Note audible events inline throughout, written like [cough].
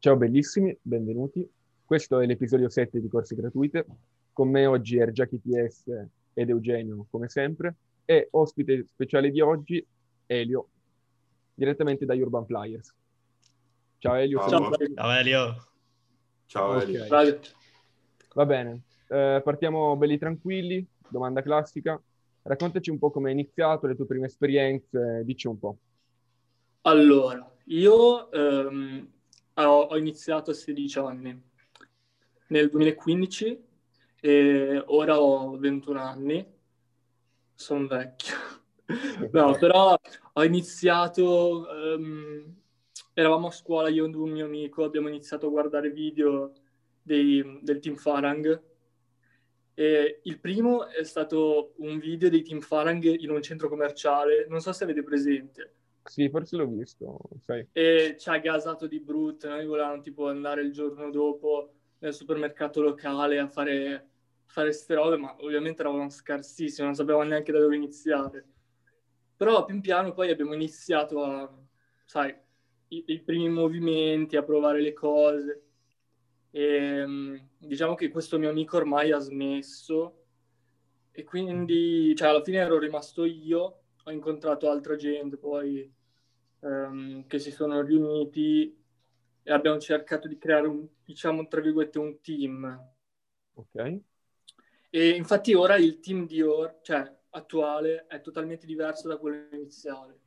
Ciao bellissimi, benvenuti. Questo è l'episodio 7 di Corsi Gratuite. Con me oggi è Jackie TS ed Eugenio, come sempre, e ospite speciale di oggi, Elio, direttamente da Urban Flyers. Ciao Elio. Ciao, Ciao Elio. Ciao okay. Elio. Va bene, eh, partiamo belli tranquilli, domanda classica. Raccontaci un po' come hai iniziato, le tue prime esperienze, dici un po'. Allora, io ehm, ho, ho, iniziato a 16 anni, nel 2015, e ora ho 21 anni, sono vecchio. [laughs] no, però ho iniziato, um, eravamo a scuola io e un mio amico, abbiamo iniziato a guardare video dei, del team Farang. E il primo è stato un video dei team Farang in un centro commerciale, non so se avete presente sì, forse l'ho visto, sai. E ci ha gasato di brutto, noi volevamo tipo andare il giorno dopo nel supermercato locale a fare, fare ste robe, ma ovviamente eravamo scarsissimi, non sapevamo neanche da dove iniziare. Però pian piano poi abbiamo iniziato a, sai, i, i primi movimenti, a provare le cose. E diciamo che questo mio amico ormai ha smesso e quindi, cioè, alla fine ero rimasto io, ho incontrato altra gente poi um, che si sono riuniti e abbiamo cercato di creare un, diciamo, tra virgolette, un team. Ok. E infatti ora il team di or, cioè attuale, è totalmente diverso da quello iniziale.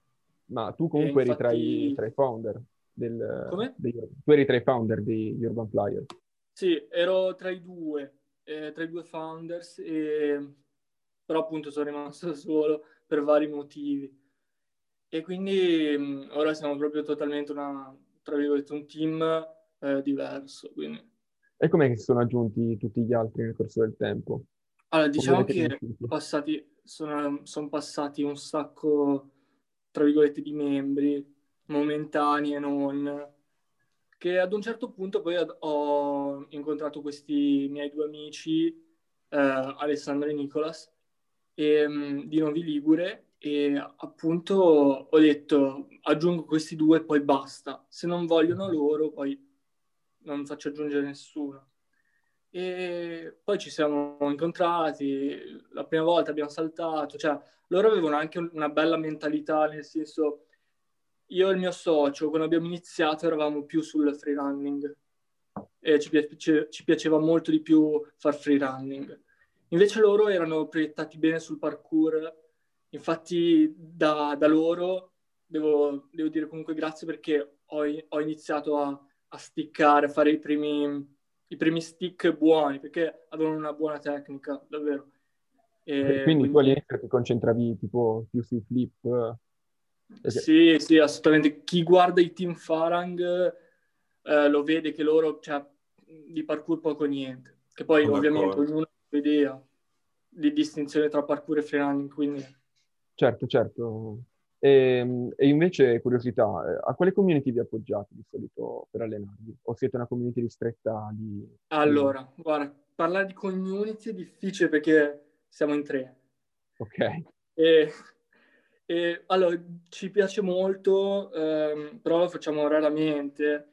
Ma tu comunque infatti... eri tra i, tra i founder del... Come? Dei, tu eri tra i founder di Urban Flyer. Sì, ero tra i due, eh, tra i due founders, e... però appunto sono rimasto [laughs] solo per vari motivi. E quindi mh, ora siamo proprio totalmente una, tra virgolette, un team eh, diverso. Quindi. E com'è che si sono aggiunti tutti gli altri nel corso del tempo? Allora, diciamo che passati, sono, sono, passati un sacco, tra virgolette, di membri, momentanei e non, che ad un certo punto poi ho incontrato questi miei due amici, eh, Alessandro e Nicolas, e, mh, di Novi Ligure, e appunto ho detto aggiungo questi due e poi basta. Se non vogliono loro, poi non faccio aggiungere nessuno. E poi ci siamo incontrati, la prima volta abbiamo saltato, cioè loro avevano anche una bella mentalità, nel senso io e il mio socio quando abbiamo iniziato eravamo più sul free running e ci, piace, ci piaceva molto di più far free running. Invece loro erano proiettati bene sul parkour Infatti da, da loro devo, devo, dire comunque grazie perché ho, ho iniziato a, a, stickare, a fare i primi, i primi stick buoni, perché avevano una buona tecnica, davvero. E quindi, quindi tu all'inizio ti concentravi tipo più sui flip? Sì, sì, assolutamente. Chi guarda i team Farang eh, lo vede che loro, cioè, di parkour poco niente. Che poi Sono ovviamente d'accordo. ognuno ha un'idea di distinzione tra parkour e freerunning, quindi Certo, certo. E, ehm, e, invece, curiosità, eh, a quale community vi appoggiate di solito per allenarvi? O siete una community ristretta di... Allora, guarda, parlare di community è difficile perché siamo in tre. Ok. E, e allora, ci piace molto, ehm, però lo facciamo raramente,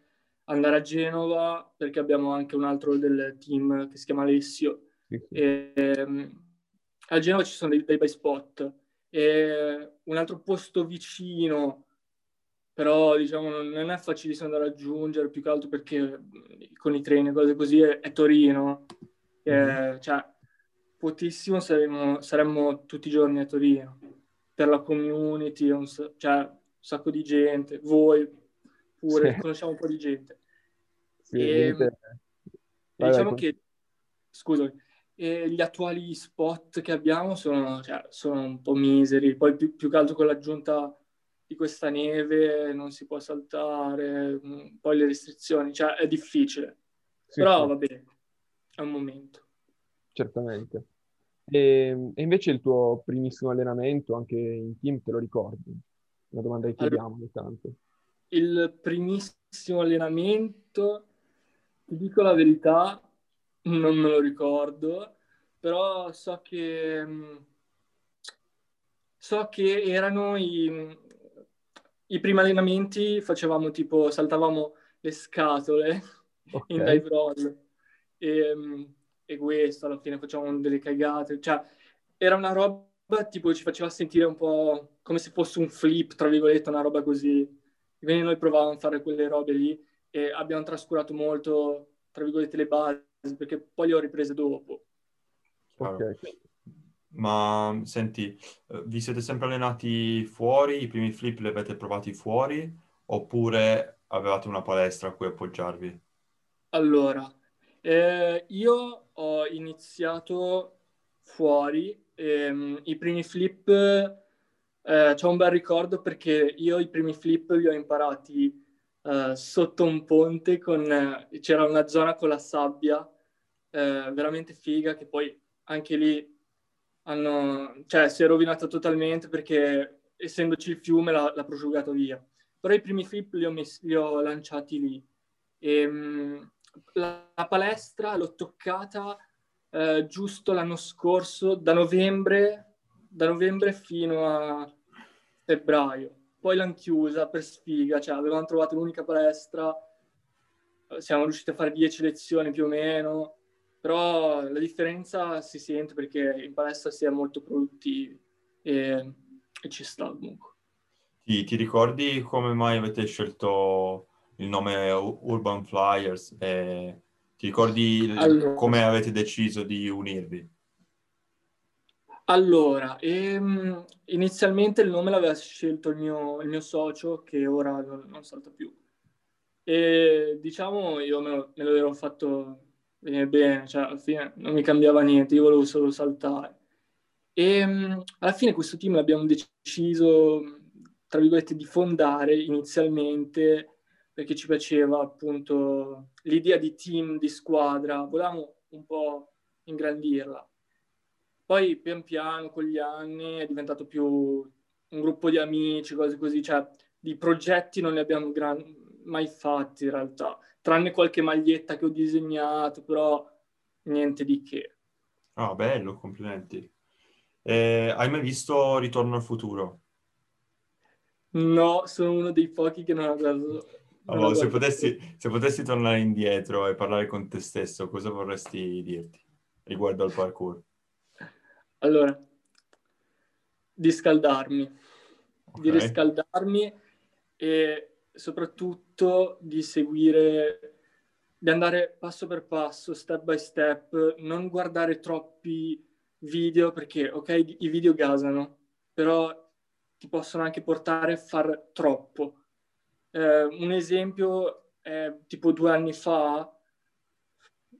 andare a Genova perché abbiamo anche un altro del team che si chiama Alessio. Sì, sì. E, ehm, a Genova ci sono dei, dei bei spot e un altro posto vicino, però diciamo non è facilissimo da raggiungere, più che altro perché con i treni e cose così è, è Torino. Mm-hmm. cioè, potissimo saremmo, saremmo, tutti i giorni a Torino per la community, un, cioè un sacco di gente, voi pure, sì. conosciamo un po' di gente. Sì, e, gente... diciamo che, scusami, e gli attuali spot che abbiamo sono, cioè, sono un po' miseri, poi più, più, che altro con l'aggiunta di questa neve non si può saltare, mm, poi le restrizioni, cioè è difficile, sì, però sì. va bene, è un momento. Certamente. E, e, invece il tuo primissimo allenamento anche in team te lo ricordi? Una domanda che chiediamo allora, ogni tanto. Il primissimo allenamento, ti dico la verità, non me lo ricordo, però so che so che erano i, i primi allenamenti, facevamo tipo, saltavamo le scatole [laughs] okay. in dive roll. E, ehm, e questo, alla fine facciamo delle cagate. Cioè, era una roba tipo ci faceva sentire un po' come se fosse un flip, tra virgolette, una roba così. Quindi noi provavamo a fare quelle robe lì e abbiamo trascurato molto, tra virgolette, le basi, perché poi le ho riprese dopo. Ok. Ma senti, eh, vi siete sempre allenati fuori? I primi flip li avete provati fuori? Oppure avevate una palestra a cui appoggiarvi? Allora, eh, io ho iniziato fuori. Ehm, I primi flip eh, c'ho un bel ricordo perché io i primi flip li ho imparati eh, sotto un ponte con... Eh, c'era una zona con la sabbia eh, veramente figa che poi anche lì hanno, cioè, si è rovinata totalmente perché essendoci il fiume l'ha, l'ha prosciugato via. Però i primi flip li ho, messi, li ho lanciati lì. E, mh, la, la, palestra l'ho toccata eh, giusto l'anno scorso, da novembre, da novembre fino a febbraio. Poi l'hanno chiusa per sfiga, cioè avevamo trovato l'unica palestra, siamo riusciti a fare 10 lezioni più o meno, però la differenza si sente perché in palestra si è molto produttivi e, e ci sta comunque. Ti, ti, ricordi come mai avete scelto il nome Urban Flyers? E ti ricordi allora, come avete deciso di unirvi? Allora, ehm, inizialmente il nome l'aveva scelto il mio, il mio socio che ora non, non, salta più. E diciamo io me lo, me lo ero fatto venire bene, cioè alla fine non mi cambiava niente, io volevo solo saltare. E um, alla fine questo team l'abbiamo deciso, tra virgolette, di fondare inizialmente perché ci piaceva appunto l'idea di team, di squadra, volevamo un po' ingrandirla. Poi pian piano con gli anni è diventato più un gruppo di amici, cose così, cioè di progetti non ne abbiamo gran... mai fatti in realtà tranne qualche maglietta che ho disegnato, però niente di che. Ah, bello, complimenti. Eh, hai mai visto Ritorno al futuro? No, sono uno dei pochi che non ha guardato. Allora, se, potessi, se potessi tornare indietro e parlare con te stesso, cosa vorresti dirti riguardo al parkour? Allora, di scaldarmi, okay. di riscaldarmi e soprattutto di seguire, di andare passo per passo, step by step, non guardare troppi video perché, ok, i video gasano, però ti possono anche portare a far troppo. Eh, un esempio è tipo due anni fa,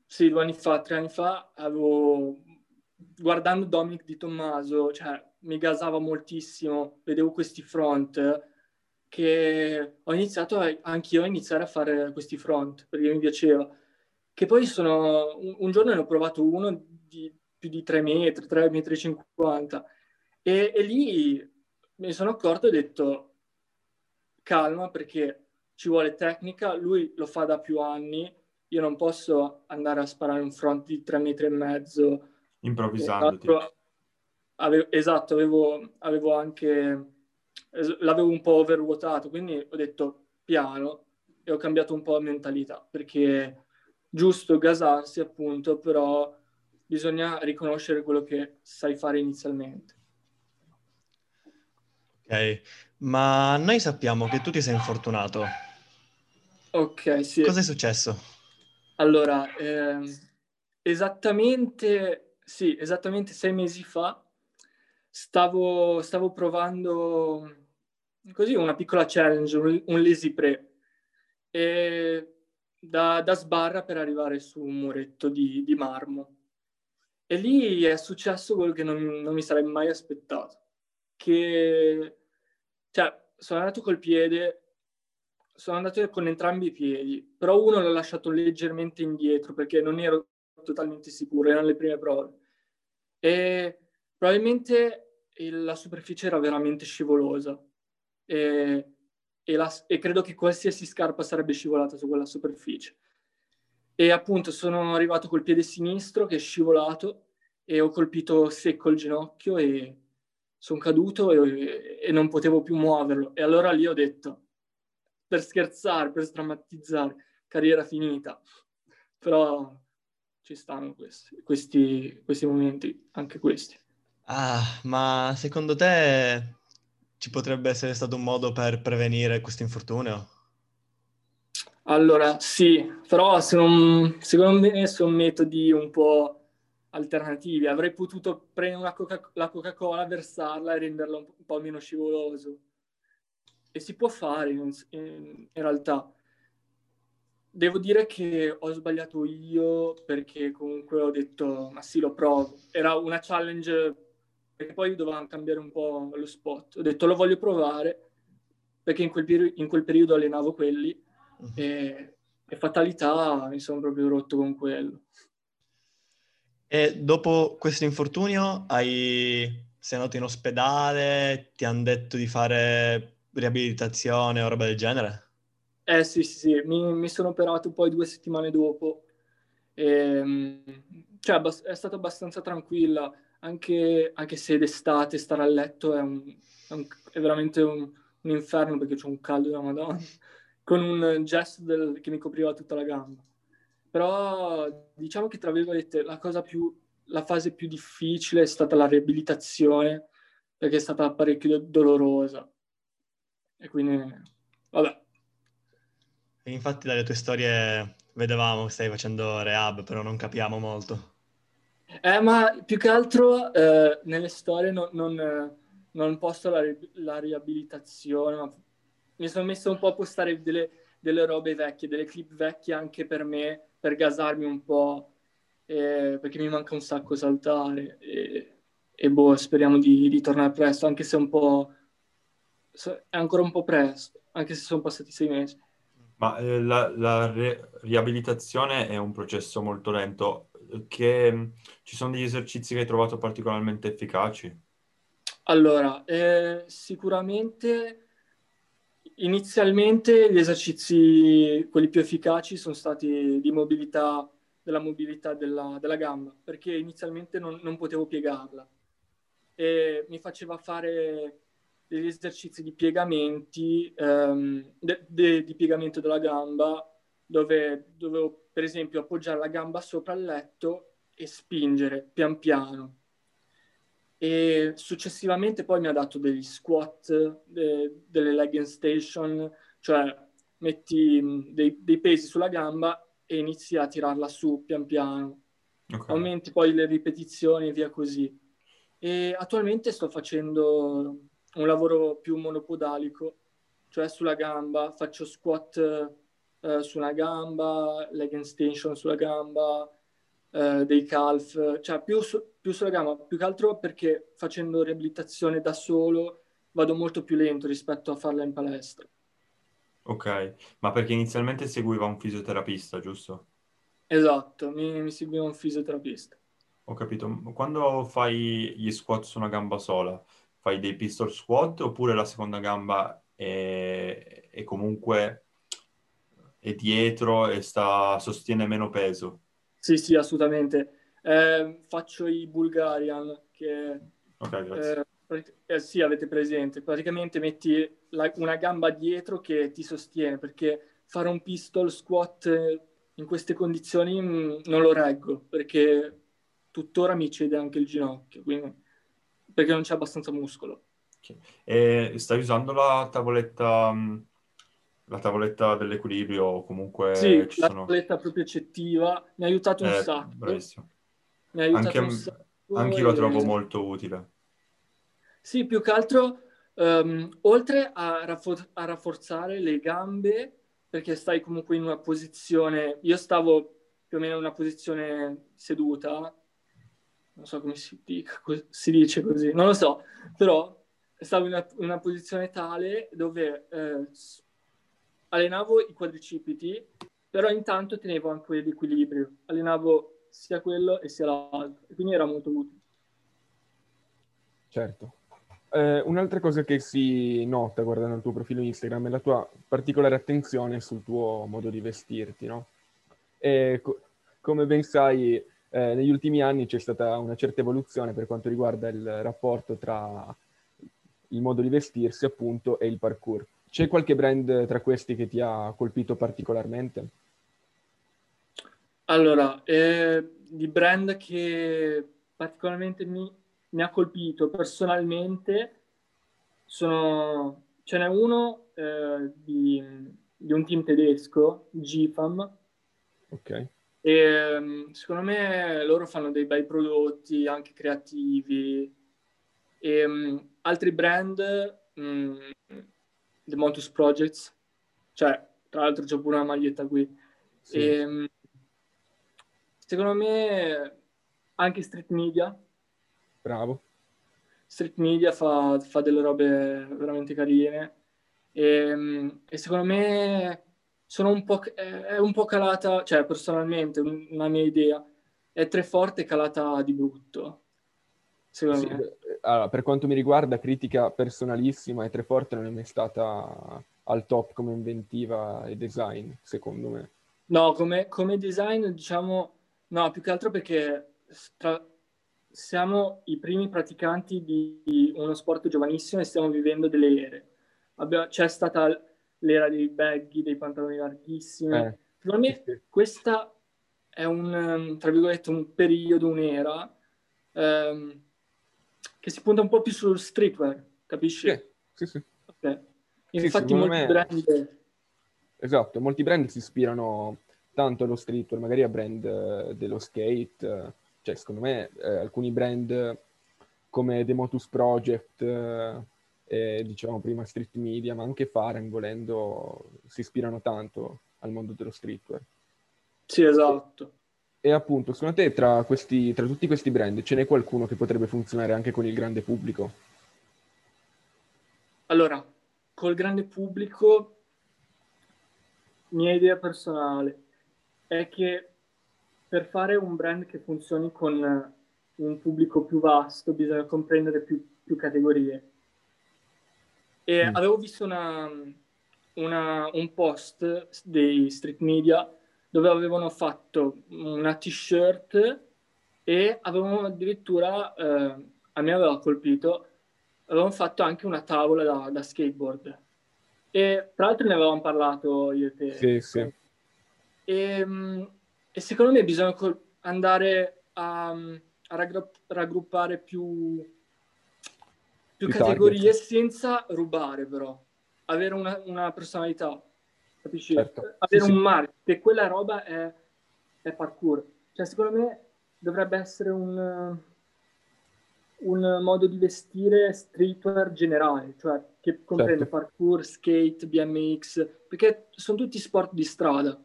sì, due anni fa, tre anni fa, avevo, guardando Dominic Di Tommaso, cioè mi gasava moltissimo, vedevo questi front, che ho iniziato a, anch'io a iniziare a fare questi front perché mi piaceva. Che poi sono un, un giorno ne ho provato uno di più di 3 metri, 3 metri e 50 e, e lì mi sono accorto e ho detto calma perché ci vuole tecnica, lui lo fa da più anni, io non posso andare a sparare un front di 3 metri e mezzo. Improvvisandoti. Avevo, esatto, avevo, avevo anche l'avevo un po' overruotato, quindi ho detto piano e ho cambiato un po' la mentalità, perché giusto gasarsi appunto, però bisogna riconoscere quello che sai fare inizialmente. Ok, ma noi sappiamo che tu ti sei infortunato. Ok, sì. Cosa è successo? Allora, eh, esattamente, sì, esattamente sei mesi fa stavo, stavo provando così una piccola challenge, un, un lazy pre, e da, da, sbarra per arrivare su un muretto di, di, marmo. E lì è successo quello che non, non mi sarei mai aspettato, che cioè, sono andato col piede, sono andato con entrambi i piedi, però uno l'ho lasciato leggermente indietro perché non ero totalmente sicuro, erano le prime prove. E probabilmente la superficie era veramente scivolosa e, e, la, e, credo che qualsiasi scarpa sarebbe scivolata su quella superficie. E appunto sono arrivato col piede sinistro che è scivolato e ho colpito secco il ginocchio e sono caduto e, e non potevo più muoverlo. E allora lì ho detto, per scherzare, per strammatizzare, carriera finita. Però ci stanno questi, questi, questi momenti, anche questi. Ah, ma secondo te ci potrebbe essere stato un modo per prevenire questo infortunio? Allora, sì, però non, secondo me sono metodi un po' alternativi. Avrei potuto prendere Coca- la Coca-Cola, versarla e renderla un, un, po' meno scivoloso. E si può fare in, in, in realtà. Devo dire che ho sbagliato io perché comunque ho detto, ma sì, lo provo. Era una challenge perché poi dovevamo cambiare un po' lo spot. Ho detto, lo voglio provare perché in quel, peri- in quel periodo allenavo quelli uh-huh. e, e fatalità mi sono proprio rotto con quello. E dopo questo infortunio hai... sei andato in ospedale, ti hanno detto di fare riabilitazione o roba del genere? Eh sì, sì, sì. Mi, mi sono operato poi due settimane dopo. E, ehm, cioè, è stata abbastanza tranquilla, anche, anche, se d'estate stare a letto è, un, è, un, è veramente un, un, inferno perché c'è un caldo da madonna, [laughs] con un gesto del, che mi copriva tutta la gamba. Però diciamo che tra virgolette la cosa più, la fase più difficile è stata la riabilitazione perché è stata parecchio dolorosa. E quindi, vabbè, e infatti dalle tue storie vedevamo che stai facendo rehab, però non capiamo molto. Eh, ma più che altro eh, nelle storie non, non, non posto la, la, riabilitazione, ma mi sono messo un po' a postare delle, delle, robe vecchie, delle clip vecchie anche per me, per gasarmi un po', eh, perché mi manca un sacco saltare. E, e boh, speriamo di, di tornare presto, anche se un po'... è ancora un po' presto, anche se sono passati sei mesi. Ma eh, la, la re- riabilitazione è un processo molto lento. Che, ci sono degli esercizi che hai trovato particolarmente efficaci? Allora, eh, sicuramente inizialmente gli esercizi, quelli più efficaci, sono stati di mobilità, della mobilità della, della gamba, perché inizialmente non, non potevo piegarla. E mi faceva fare degli esercizi di piegamenti, um, de, de, di piegamento della gamba, dove dovevo per esempio appoggiare la gamba sopra il letto e spingere pian piano. E successivamente poi mi ha dato degli squat, de, delle leg in station, cioè metti dei, dei, pesi sulla gamba e inizi a tirarla su pian piano. Okay. Aumenti poi le ripetizioni e via così. E attualmente sto facendo un lavoro più monopodalico, cioè sulla gamba, faccio squat eh, su una gamba, leg extension sulla gamba, eh, dei calf, cioè più, su, più sulla gamba, più che altro perché facendo riabilitazione da solo vado molto più lento rispetto a farla in palestra. Ok, ma perché inizialmente seguiva un fisioterapista, giusto? Esatto, mi, mi seguiva un fisioterapista. Ho capito. Quando fai gli squat su una gamba sola, fai dei pistol squat oppure la seconda gamba è, è comunque è dietro e sta, sostiene meno peso? Sì, sì, assolutamente. Eh, faccio i Bulgarian che... Ok, grazie. Eh, eh, sì, avete presente. Praticamente metti la, una gamba dietro che ti sostiene perché fare un pistol squat in queste condizioni mh, mm, non lo reggo perché tuttora mi cede anche il ginocchio. Quindi perché non c'è abbastanza muscolo. E stai usando la tavoletta, mm, la tavoletta dell'equilibrio o comunque sì, la sono... tavoletta propriocettiva mi ha aiutato un eh, sacco. Bravissimo. Mi ha aiutato anche, un sacco. Anche io la trovo molto utile. Sì, più che altro, um, oltre a, raffor- a rafforzare le gambe, perché stai comunque in una posizione... Io stavo più o meno in una posizione seduta, non so come si, dica, si dice così, non lo so, però stavo in una, in una posizione tale dove eh, allenavo i quadricipiti, però intanto tenevo anche l'equilibrio, allenavo sia quello e sia l'altro, quindi era molto utile. Certo. Eh, un'altra cosa che si nota guardando il tuo profilo Instagram è la tua particolare attenzione sul tuo modo di vestirti, no? E co- come ben sai, eh, negli ultimi anni c'è stata una certa evoluzione per quanto riguarda il rapporto tra il modo di vestirsi appunto e il parkour. c'è qualche brand tra questi che ti ha colpito particolarmente? Allora, eh, di brand che particolarmente mi, mi, ha colpito personalmente sono, ce n'è uno eh, di, di, un team tedesco, GFAM. Ok. E um, secondo me loro fanno dei bei prodotti, anche creativi. E um, altri brand, um, The Montus Projects, cioè tra l'altro c'ho pure una maglietta qui. Sì. E, secondo me anche Street Media. Bravo. Street Media fa, fa delle robe veramente carine. E, e secondo me sono un po', è un po' calata, cioè personalmente, una mia idea, è tre forte calata di brutto. Secondo sì, me. Allora, per quanto mi riguarda, critica personalissima e Treforte non è mai stata al top come inventiva e design, secondo me. No, come, come design, diciamo, no, più che altro perché tra, siamo i primi praticanti di uno sport giovanissimo e stiamo vivendo delle ere. Abbiamo, c'è stata l'era dei baggy, dei pantaloni larghissimi. Eh, Secondo me sì. questa è un, um, tra virgolette, un periodo, un'era um, che si punta un po' più sul streetwear, capisci? Sì, sì, sì. Okay. Infatti molti me... brand... Esatto, molti brand si ispirano tanto allo streetwear, magari a brand uh, dello skate, uh, cioè secondo me uh, alcuni brand come The Motus Project eh, diciamo prima street media, ma anche Faren volendo si ispirano tanto al mondo dello streetwear. Sì, esatto. E, e appunto, secondo te tra, questi, tra tutti questi brand ce n'è qualcuno che potrebbe funzionare anche con il grande pubblico? Allora, col grande pubblico, mia idea personale è che per fare un brand che funzioni con un pubblico più vasto bisogna comprendere più, più categorie e mm. avevo visto una, una, un post dei street media dove avevano fatto una t-shirt e avevano addirittura, eh, a me aveva colpito, avevano fatto anche una tavola da, da skateboard. E tra l'altro ne avevamo parlato io e te. Sì, sì. E, e secondo me bisogna andare a, a raggruppare più più categorie senza rubare però, avere una, una personalità, capisci? Certo. Avere sì, un sì. marchio, che quella roba è, è, parkour. Cioè secondo me dovrebbe essere un, un modo di vestire streetwear generale, cioè che comprende certo. parkour, skate, BMX, perché sono tutti sport di strada.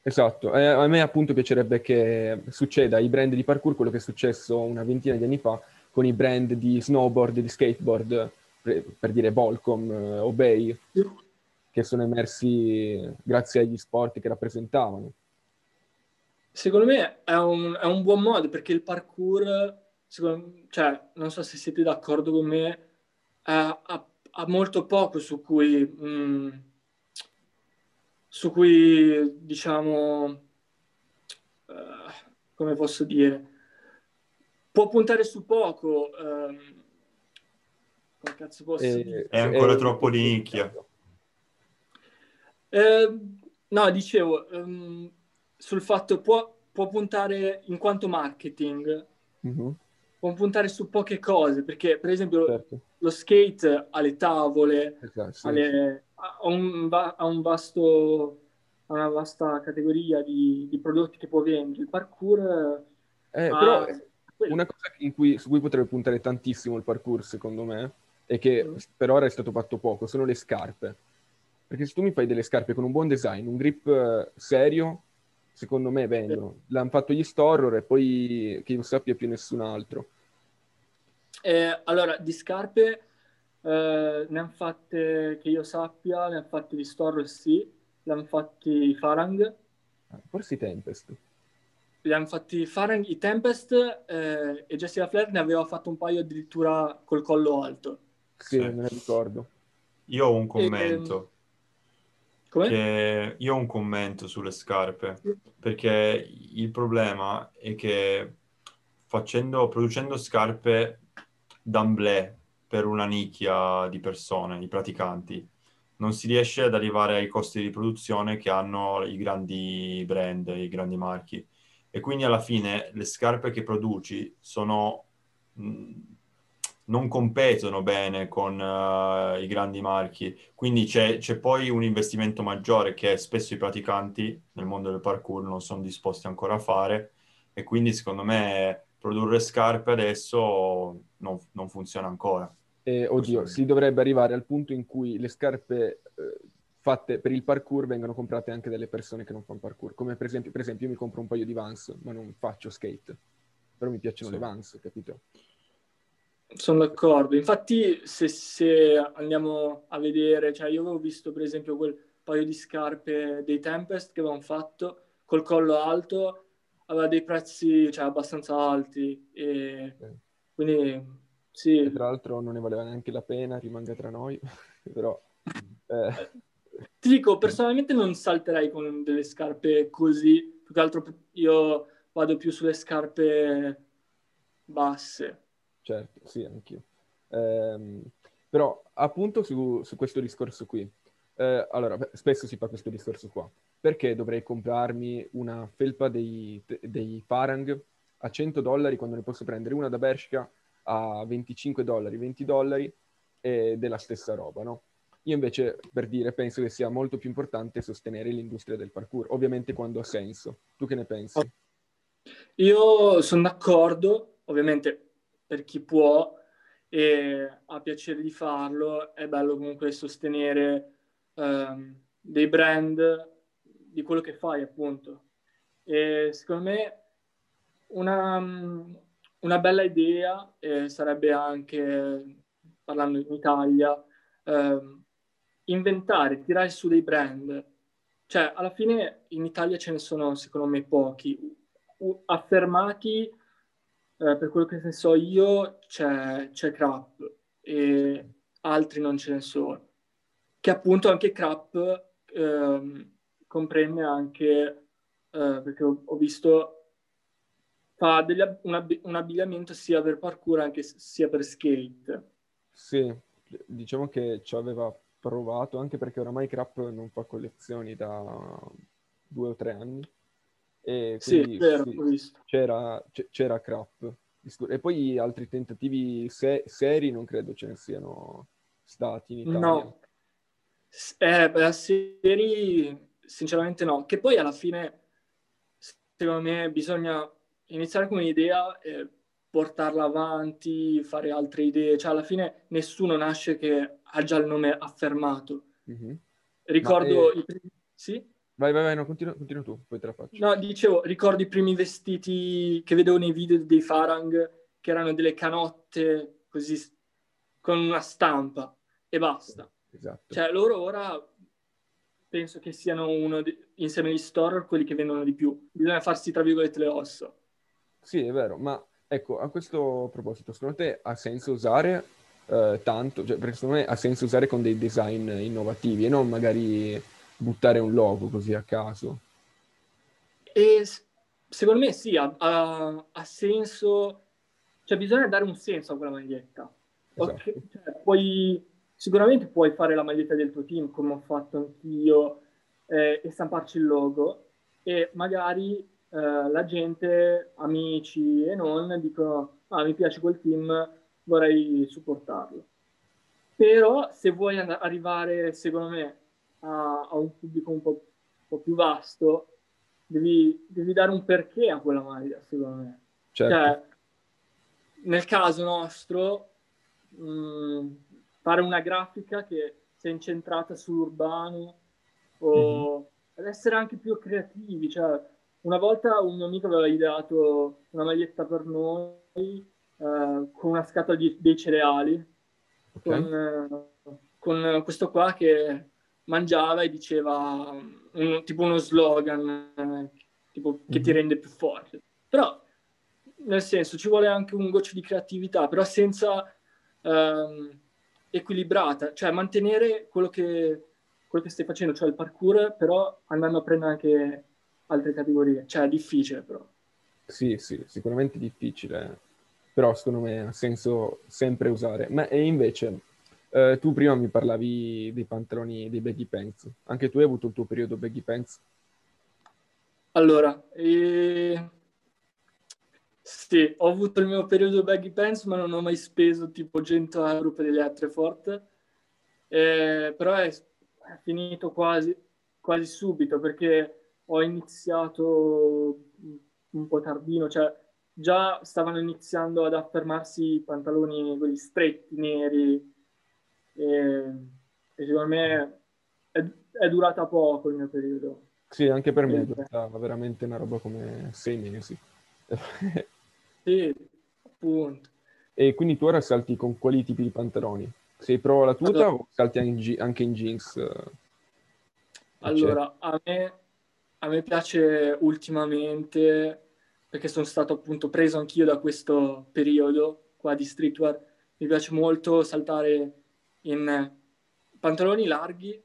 Esatto, eh, a me appunto piacerebbe che succeda ai brand di parkour quello che è successo una ventina di anni fa con i brand di snowboard di skateboard, per, per dire Volcom, eh, Obey, che sono emersi grazie agli sport che rappresentavano. Secondo me è un, è un buon modo perché il parkour, secondo, cioè, non so se siete d'accordo con me, ha molto poco su cui, mh, mm, su cui diciamo, uh, come posso dire, può puntare su poco. Um, come cazzo posso eh, dire? È ancora eh, troppo di nicchia. Eh, no, dicevo, um, sul fatto può, può puntare in quanto marketing, mm-hmm. può puntare su poche cose, perché per esempio certo. lo skate ha le tavole, esatto, sì, ha, le, sì. ha, un, ha, un, vasto, ha una vasta categoria di, di, prodotti che può vendere. Il parkour... Eh, ha, però una cosa cui, su cui potrebbe puntare tantissimo il parkour, secondo me, e che mm. per ora è stato fatto poco, sono le scarpe. Perché se tu mi fai delle scarpe con un buon design, un grip eh, serio, secondo me vendono. L'hanno fatto gli Storror e poi che io sappia più nessun altro. Eh, allora, di scarpe eh, ne hanno fatte, che io sappia, ne hanno fatte di Storror sì, ne hanno fatti Farang. Ah, forse i Tempest li hanno fatti fare i Tempest eh, e Jessica Flair ne aveva fatto un paio addirittura col collo alto. Sì, me ne ricordo. Io ho un commento. E, che io ho un commento sulle scarpe, perché il problema è che facendo, producendo scarpe d'amblè per una nicchia di persone, di praticanti, non si riesce ad arrivare ai costi di produzione che hanno i grandi brand, i grandi marchi. E quindi alla fine le scarpe che produci sono, mh, non competono bene con uh, i grandi marchi. Quindi c'è, c'è, poi un investimento maggiore che spesso i praticanti nel mondo del parkour non sono disposti ancora a fare. E quindi secondo me produrre scarpe adesso non, non funziona ancora. Eh, oddio, si dovrebbe arrivare al punto in cui le scarpe eh, fatte per il parkour vengono comprate anche dalle persone che non fanno parkour. Come per esempio, per esempio io mi compro un paio di Vans, ma non faccio skate. Però mi piacciono sì. le Vans, capito? Sono d'accordo. Infatti, se, se, andiamo a vedere, cioè io avevo visto per esempio quel paio di scarpe dei Tempest che avevano fatto col collo alto, aveva dei prezzi cioè, abbastanza alti. E okay. Quindi sì. E tra l'altro non ne valeva neanche la pena, rimanga tra noi, [laughs] però... Eh. Ti dico, personalmente non salterei con delle scarpe così, più che altro io vado più sulle scarpe basse. Certo, sì, anch'io. Eh, però appunto su, su, questo discorso qui, eh, allora, spesso si fa questo discorso qua. Perché dovrei comprarmi una felpa dei, dei Farang a 100 dollari quando ne posso prendere una da Bershka a 25 dollari, 20 dollari e della stessa roba, no? Io invece, per dire, penso che sia molto più importante sostenere l'industria del parkour, ovviamente quando ha senso. Tu che ne pensi? Io sono d'accordo, ovviamente per chi può e ha piacere di farlo, è bello comunque sostenere um, dei brand di quello che fai, appunto. E secondo me una, una bella idea eh, sarebbe anche, parlando in Italia, eh, inventare, tirare su dei brand. Cioè, alla fine in Italia ce ne sono, secondo me, pochi. U- affermati, eh, per quello che ne so io, c'è, c'è Crap e altri non ce ne sono. Che appunto anche Crap ehm, comprende anche, eh, perché ho, ho visto fa degli, un, un, abbigliamento sia per parkour anche sia per skate. Sì, diciamo che ci aveva provato anche perché oramai Crap non fa collezioni da due o tre anni. E sì, vero, sì, c'era, c'era Crap. E poi altri tentativi se- seri non credo ce ne siano stati in Italia. No, eh, beh, seri sinceramente no. Che poi alla fine, secondo me, bisogna iniziare con un'idea e portarla avanti, fare altre idee. Cioè, alla fine nessuno nasce che ha già il nome affermato. Mm-hmm. Ricordo è... i primi... Sì? Vai, vai, vai, no, continua, continua, tu, poi te la faccio. No, dicevo, ricordo i primi vestiti che vedevo nei video dei Farang, che erano delle canotte così, con una stampa, e basta. Esatto. Cioè, loro ora penso che siano uno, di, insieme agli store, quelli che vendono di più. Bisogna farsi, tra virgolette, le ossa. Sì, è vero, ma ecco, a questo proposito, secondo te ha senso usare eh, tanto, cioè, perché secondo me ha senso usare con dei design innovativi e non magari buttare un logo così a caso? E secondo me sì, ha, ha, ha senso, cioè bisogna dare un senso a quella maglietta. Esatto. Okay, cioè, puoi, sicuramente puoi fare la maglietta del tuo team, come ho fatto anch'io, eh, e stamparci il logo, e magari eh, la gente, amici e non, dicono ah mi piace quel team, vorrei supportarlo. Però se vuoi arrivare, secondo me, a, a un pubblico un po', un po più vasto, devi, devi, dare un perché a quella maglia, secondo me. Certo. Cioè, nel caso nostro, mh, mm, fare una grafica che sia incentrata sull'urbano o mm-hmm. ad essere anche più creativi, cioè una volta un mio amico aveva ideato una maglietta per noi eh, con una scatola di, dei cereali, okay. con, eh, con, questo qua che mangiava e diceva un, tipo uno slogan eh, tipo, mm-hmm. che ti mhm. rende più forte. Però, nel senso, ci vuole anche un goccio di creatività, però senza ehm, equilibrata, cioè mantenere quello che, quello che stai facendo, cioè il parkour, però andando a prendere anche altre categorie. Cioè, è difficile però. Sì, sì, sicuramente difficile, però secondo me ha senso sempre usare. Ma e invece, Uh, tu prima mi parlavi dei pantaloni, dei baggy pants. Anche tu hai avuto il tuo periodo baggy pants? Allora, eh... sì, ho avuto il mio periodo baggy pants, ma non ho mai speso tipo 100 euro per le altre forte. Eh, però è, è finito quasi, quasi subito perché ho iniziato un po' tardino, cioè già stavano iniziando ad affermarsi i pantaloni, quelli stretti, neri, e, e secondo me è, è, durata poco il mio periodo. Sì, anche per me è durata veramente una roba come sei mesi. [laughs] sì, appunto. E quindi tu ora salti con quali tipi di pantaloni? Sei pro alla tuta allora, o salti anche in jeans? Allora, a me, a me piace ultimamente, perché sono stato appunto preso anch'io da questo periodo qua di streetwear, mi piace molto saltare in pantaloni larghi,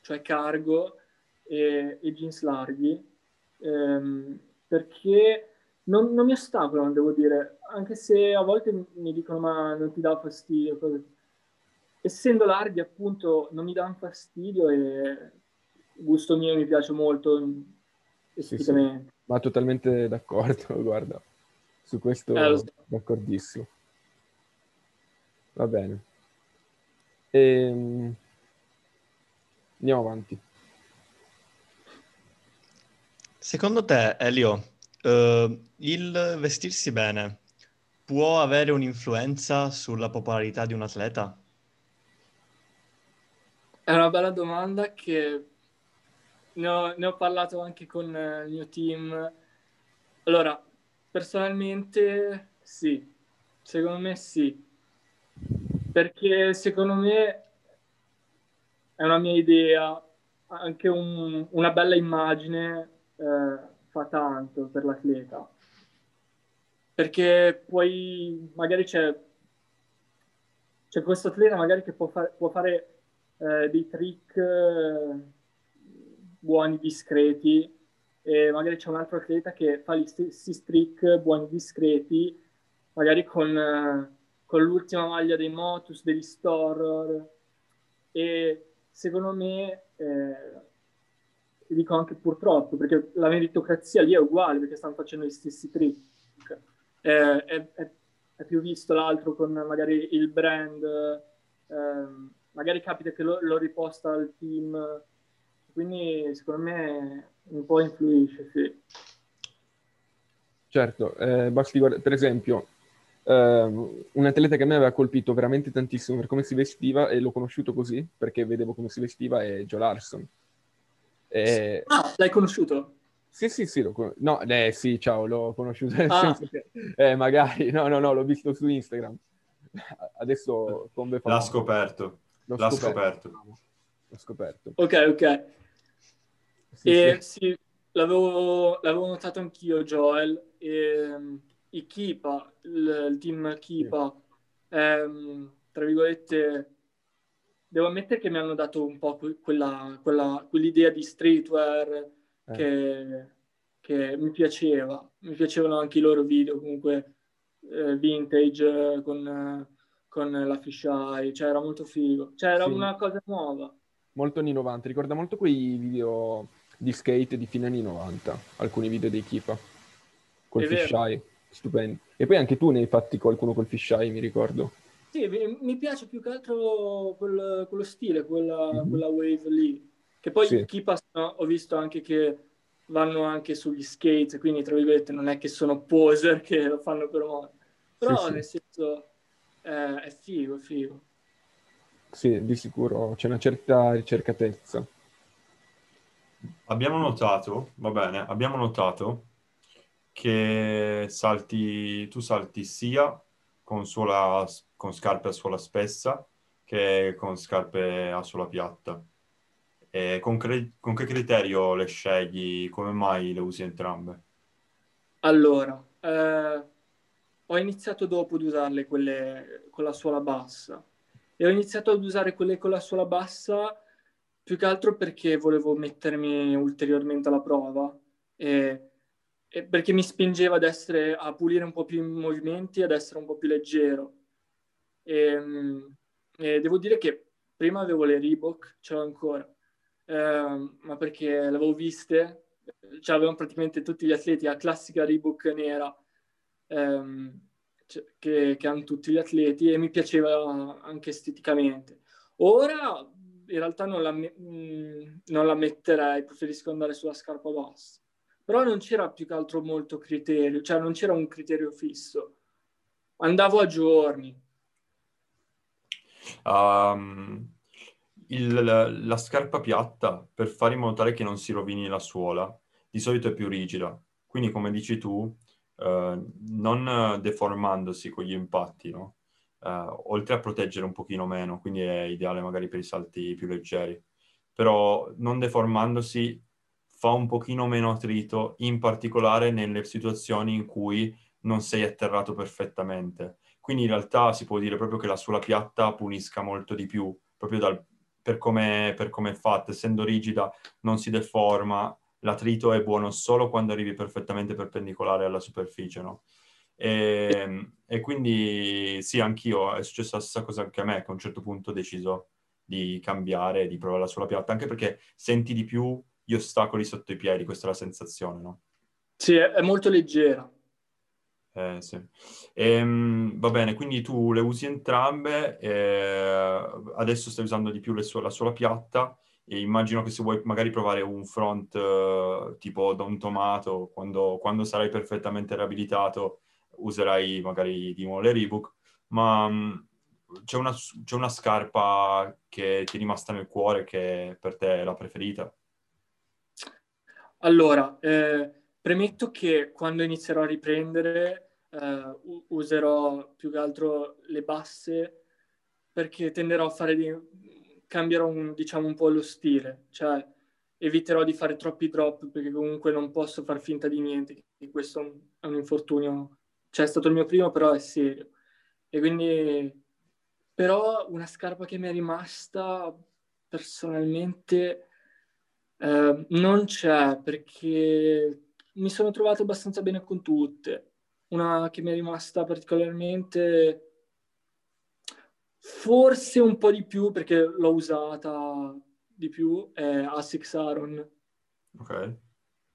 cioè cargo e, e jeans larghi, ehm, perché non, non, mi ostacolano, devo dire, anche se a volte mi dicono ma non ti dà fastidio. Cose. Essendo larghi appunto non mi danno fastidio e gusto mio mi piace molto. Sì, sì. Ma totalmente d'accordo, [laughs] guarda, su questo eh, so. d'accordissimo. Va bene. E... Ehm, andiamo avanti. Secondo te, Elio, uh, il vestirsi bene può avere un'influenza sulla popolarità di un atleta? È una bella domanda che ne ho, ne ho parlato anche con il mio team. Allora, personalmente sì, secondo me sì perché secondo me è una mia idea, anche un, una bella immagine eh, fa tanto per l'atleta. Perché poi magari c'è, c'è questo atleta magari che può, far, può fare eh, dei trick eh, buoni, discreti, e magari c'è un altro atleta che fa gli stessi trick buoni, discreti, magari con con l'ultima maglia dei Motus, degli Storror e secondo me, eh, dico anche purtroppo, perché la meritocrazia lì è uguale perché stanno facendo gli stessi trick. Eh, è, è, è, più visto l'altro con magari il brand, eh, magari capita che lo, lo, riposta al team, quindi secondo me un po' influisce, sì. Certo, eh, basti guardare, per esempio, Uh, un atleta che a me aveva colpito veramente tantissimo per come si vestiva e l'ho conosciuto così perché vedevo come si vestiva è Joe Larson. E... Ah, l'hai conosciuto? Sì, sì, sì, con... no, eh, sì, ciao, l'ho conosciuto nel ah. senso che, eh, magari, no, no, no, l'ho visto su Instagram. Adesso come fa? L'ha scoperto. L'ho L'ha scoperto. scoperto. L'ho scoperto. Ok, ok. Sì, sì. l'avevo, l'avevo, notato anch'io, Joel. E i Kipa, il, il team Kipa, ehm, tra virgolette, devo ammettere che mi hanno dato un po' quella, quella, quell'idea di streetwear eh. che, che, mi piaceva. Mi piacevano anche i loro video, comunque eh, vintage con, con la fisheye, cioè era molto figo. Cioè era sì. una cosa nuova. Molto anni 90, ricorda molto quei video di skate di fine anni 90, alcuni video dei Kipa, col fisheye stupendo. E poi anche tu ne hai fatti qualcuno col fisheye, mi ricordo. Sì, mi piace più che altro quel, quello stile, quella, mm-hmm. quella, wave lì. Che poi sì. passa, ho visto anche che vanno anche sugli skates, quindi tra virgolette non è che sono poser che lo fanno per moda. Però sì, nel sì. senso eh, è figo, è figo. Sì, di sicuro c'è una certa ricercatezza. Abbiamo notato, va bene, abbiamo notato che salti, tu salti sia con, suola, con scarpe a suola spessa che con scarpe a suola piatta. Con, cre- con che criterio le scegli? Come mai le usi entrambe? Allora, eh, ho iniziato dopo ad usarle quelle con la suola bassa e ho iniziato ad usare quelle con la suola bassa più che altro perché volevo mettermi ulteriormente alla prova e perché mi spingeva ad essere, a pulire un po' più i movimenti, ad essere un po' più leggero. E, ehm, E devo dire che prima avevo le Reebok, ce l'ho ancora, eh, ma perché le avevo viste, cioè avevano praticamente tutti gli atleti la classica Reebok nera ehm, che, che hanno tutti gli atleti e mi piaceva anche esteticamente. Ora in realtà non la, mm, non la metterei, preferisco andare sulla scarpa bassa. Però non c'era più che altro molto criterio, cioè non c'era un criterio fisso. Andavo a giorni. Um, il, la, la, scarpa piatta, per fare in modo tale che non si rovini la suola, di solito è più rigida. Quindi, come dici tu, uh, non deformandosi con gli impatti, no? Uh, oltre a proteggere un pochino meno, quindi è ideale magari per i salti più leggeri. Però non deformandosi fa un pochino meno attrito, in particolare nelle situazioni in cui non sei atterrato perfettamente. Quindi in realtà si può dire proprio che la suola piatta punisca molto di più, proprio dal, per come è fatta, essendo rigida non si deforma, l'attrito è buono solo quando arrivi perfettamente perpendicolare alla superficie, no? E, ehm, e, quindi sì, anch'io è successa la stessa cosa anche a me, che a un certo punto ho deciso di cambiare, di provare la sulla piatta, anche perché senti di più gli ostacoli sotto i piedi, questa è la sensazione, no? Sì, è molto leggera. Eh, sì. Ehm, va bene, quindi tu le usi entrambe, eh, adesso stai usando di più su- la suola piatta e immagino che se vuoi magari provare un front uh, tipo Don Tomato, quando, quando sarai perfettamente riabilitato, userai magari di nuovo le Reebok, ma mh, c'è, una, c'è una scarpa che ti è rimasta nel cuore che per te è la preferita? Allora, eh, premetto che quando inizierò a riprendere eh, userò più che altro le basse perché tenderò a fare di... cambierò un, diciamo un po' lo stile, cioè eviterò di fare troppi drop perché comunque non posso far finta di niente, questo è un infortunio cioè è stato il mio primo, però è serio. E quindi, però una scarpa che mi è rimasta personalmente eh, non c'è perché mi sono trovato abbastanza bene con tutte. Una che mi è rimasta particolarmente, forse un po' di più perché l'ho usata di più, è Asics Aron. Ok.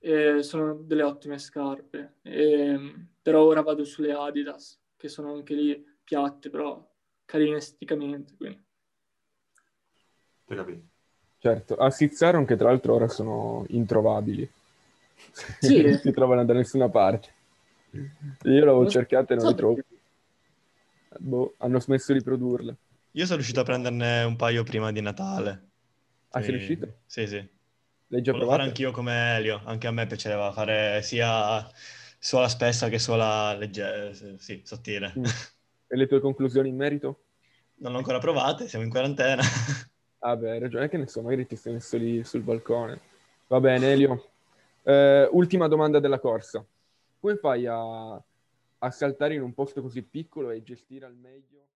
E sono delle ottime scarpe. E, però ora vado sulle Adidas, che sono anche lì piatte, però carine esteticamente. Quindi. Capito. Certo, a Sixaron che tra l'altro ora sono introvabili. Sì. [laughs] non si trovano da nessuna parte. Io l'avevo cercata e non so li trovo. Boh, hanno smesso di produrle. Io sono riuscito a prenderne un paio prima di Natale. Ah, sei riuscito? Sì, sì. L'hai già provato? fare anch'io come Elio. Anche a me piaceva fare sia suola spessa che suola leggera, sì, sottile. Mm. E le tue conclusioni in merito? Non l'ho ancora provate, siamo in quarantena. [laughs] Ah beh, hai ragione, che ne so, magari ti sei messo lì sul balcone. Va bene, Elio. Eh, ultima domanda della corsa. Come fai a, a saltare in un posto così piccolo e gestire al meglio?